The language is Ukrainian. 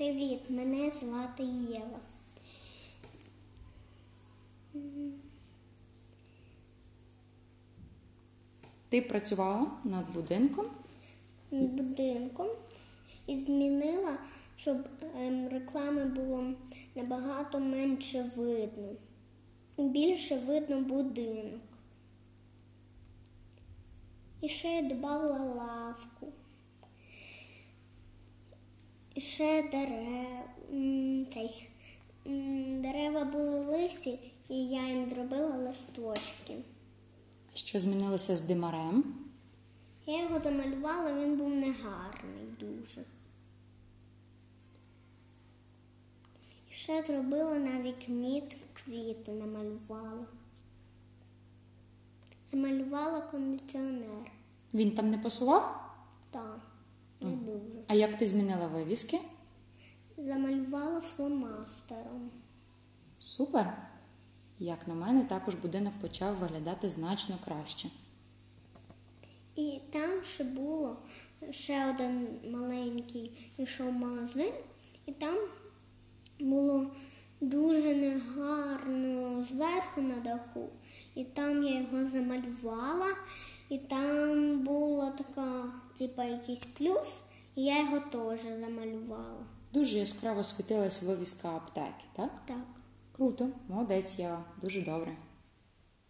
Привіт, мене звати Єва. Ти працювала над будинком. Над будинком і змінила, щоб ем, реклами було набагато менше видно. Більше видно будинок. І ще я додала лавку. І ще дерев, цей, дерева були лисі, і я їм зробила листочки. Що змінилося з димарем? Я його замалювала, він був негарний дуже. І ще зробила на вікні квіти, намалювала. Намалювала кондиціонер. Він там не пасував? Не дуже. А як ти змінила вивіски? Замалювала фломастером. Супер! Як на мене, також будинок почав виглядати значно краще. І там ще було ще один маленький йшов магазин, і там було дуже негарно зверху на даху. І там я його замалювала, і там така, типа, якийсь плюс, і я його теж замалювала. Дуже яскраво світилась вивіска аптеки, так? Так. Круто, молодець, Єва, дуже добре.